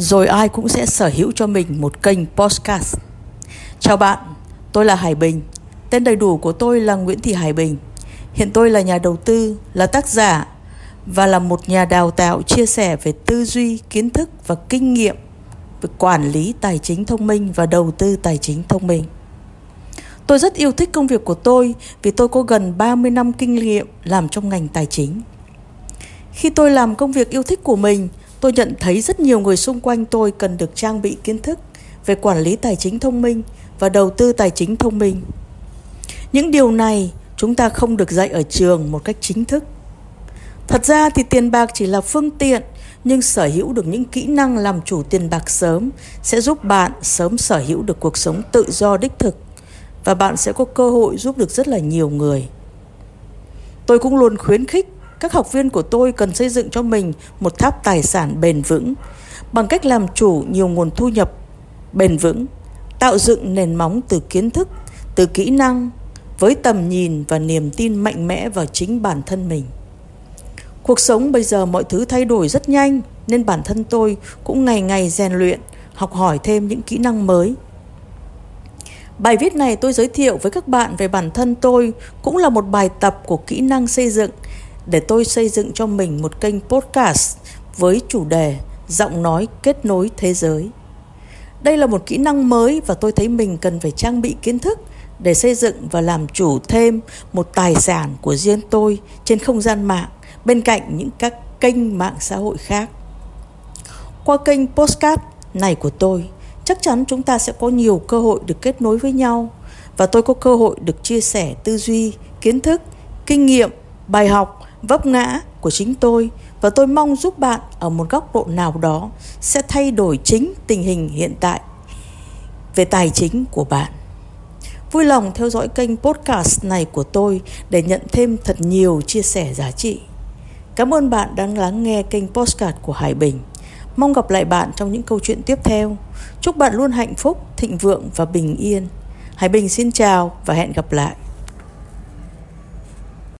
rồi ai cũng sẽ sở hữu cho mình một kênh podcast. Chào bạn, tôi là Hải Bình. Tên đầy đủ của tôi là Nguyễn Thị Hải Bình. Hiện tôi là nhà đầu tư, là tác giả và là một nhà đào tạo chia sẻ về tư duy, kiến thức và kinh nghiệm về quản lý tài chính thông minh và đầu tư tài chính thông minh. Tôi rất yêu thích công việc của tôi vì tôi có gần 30 năm kinh nghiệm làm trong ngành tài chính. Khi tôi làm công việc yêu thích của mình, tôi nhận thấy rất nhiều người xung quanh tôi cần được trang bị kiến thức về quản lý tài chính thông minh và đầu tư tài chính thông minh. Những điều này chúng ta không được dạy ở trường một cách chính thức. Thật ra thì tiền bạc chỉ là phương tiện, nhưng sở hữu được những kỹ năng làm chủ tiền bạc sớm sẽ giúp bạn sớm sở hữu được cuộc sống tự do đích thực và bạn sẽ có cơ hội giúp được rất là nhiều người. Tôi cũng luôn khuyến khích các học viên của tôi cần xây dựng cho mình một tháp tài sản bền vững bằng cách làm chủ nhiều nguồn thu nhập bền vững, tạo dựng nền móng từ kiến thức, từ kỹ năng với tầm nhìn và niềm tin mạnh mẽ vào chính bản thân mình. Cuộc sống bây giờ mọi thứ thay đổi rất nhanh nên bản thân tôi cũng ngày ngày rèn luyện, học hỏi thêm những kỹ năng mới. Bài viết này tôi giới thiệu với các bạn về bản thân tôi cũng là một bài tập của kỹ năng xây dựng để tôi xây dựng cho mình một kênh podcast với chủ đề giọng nói kết nối thế giới. Đây là một kỹ năng mới và tôi thấy mình cần phải trang bị kiến thức để xây dựng và làm chủ thêm một tài sản của riêng tôi trên không gian mạng bên cạnh những các kênh mạng xã hội khác. Qua kênh podcast này của tôi, chắc chắn chúng ta sẽ có nhiều cơ hội được kết nối với nhau và tôi có cơ hội được chia sẻ tư duy, kiến thức, kinh nghiệm, bài học, vấp ngã của chính tôi và tôi mong giúp bạn ở một góc độ nào đó sẽ thay đổi chính tình hình hiện tại về tài chính của bạn. Vui lòng theo dõi kênh podcast này của tôi để nhận thêm thật nhiều chia sẻ giá trị. Cảm ơn bạn đang lắng nghe kênh podcast của Hải Bình. Mong gặp lại bạn trong những câu chuyện tiếp theo. Chúc bạn luôn hạnh phúc, thịnh vượng và bình yên. Hải Bình xin chào và hẹn gặp lại.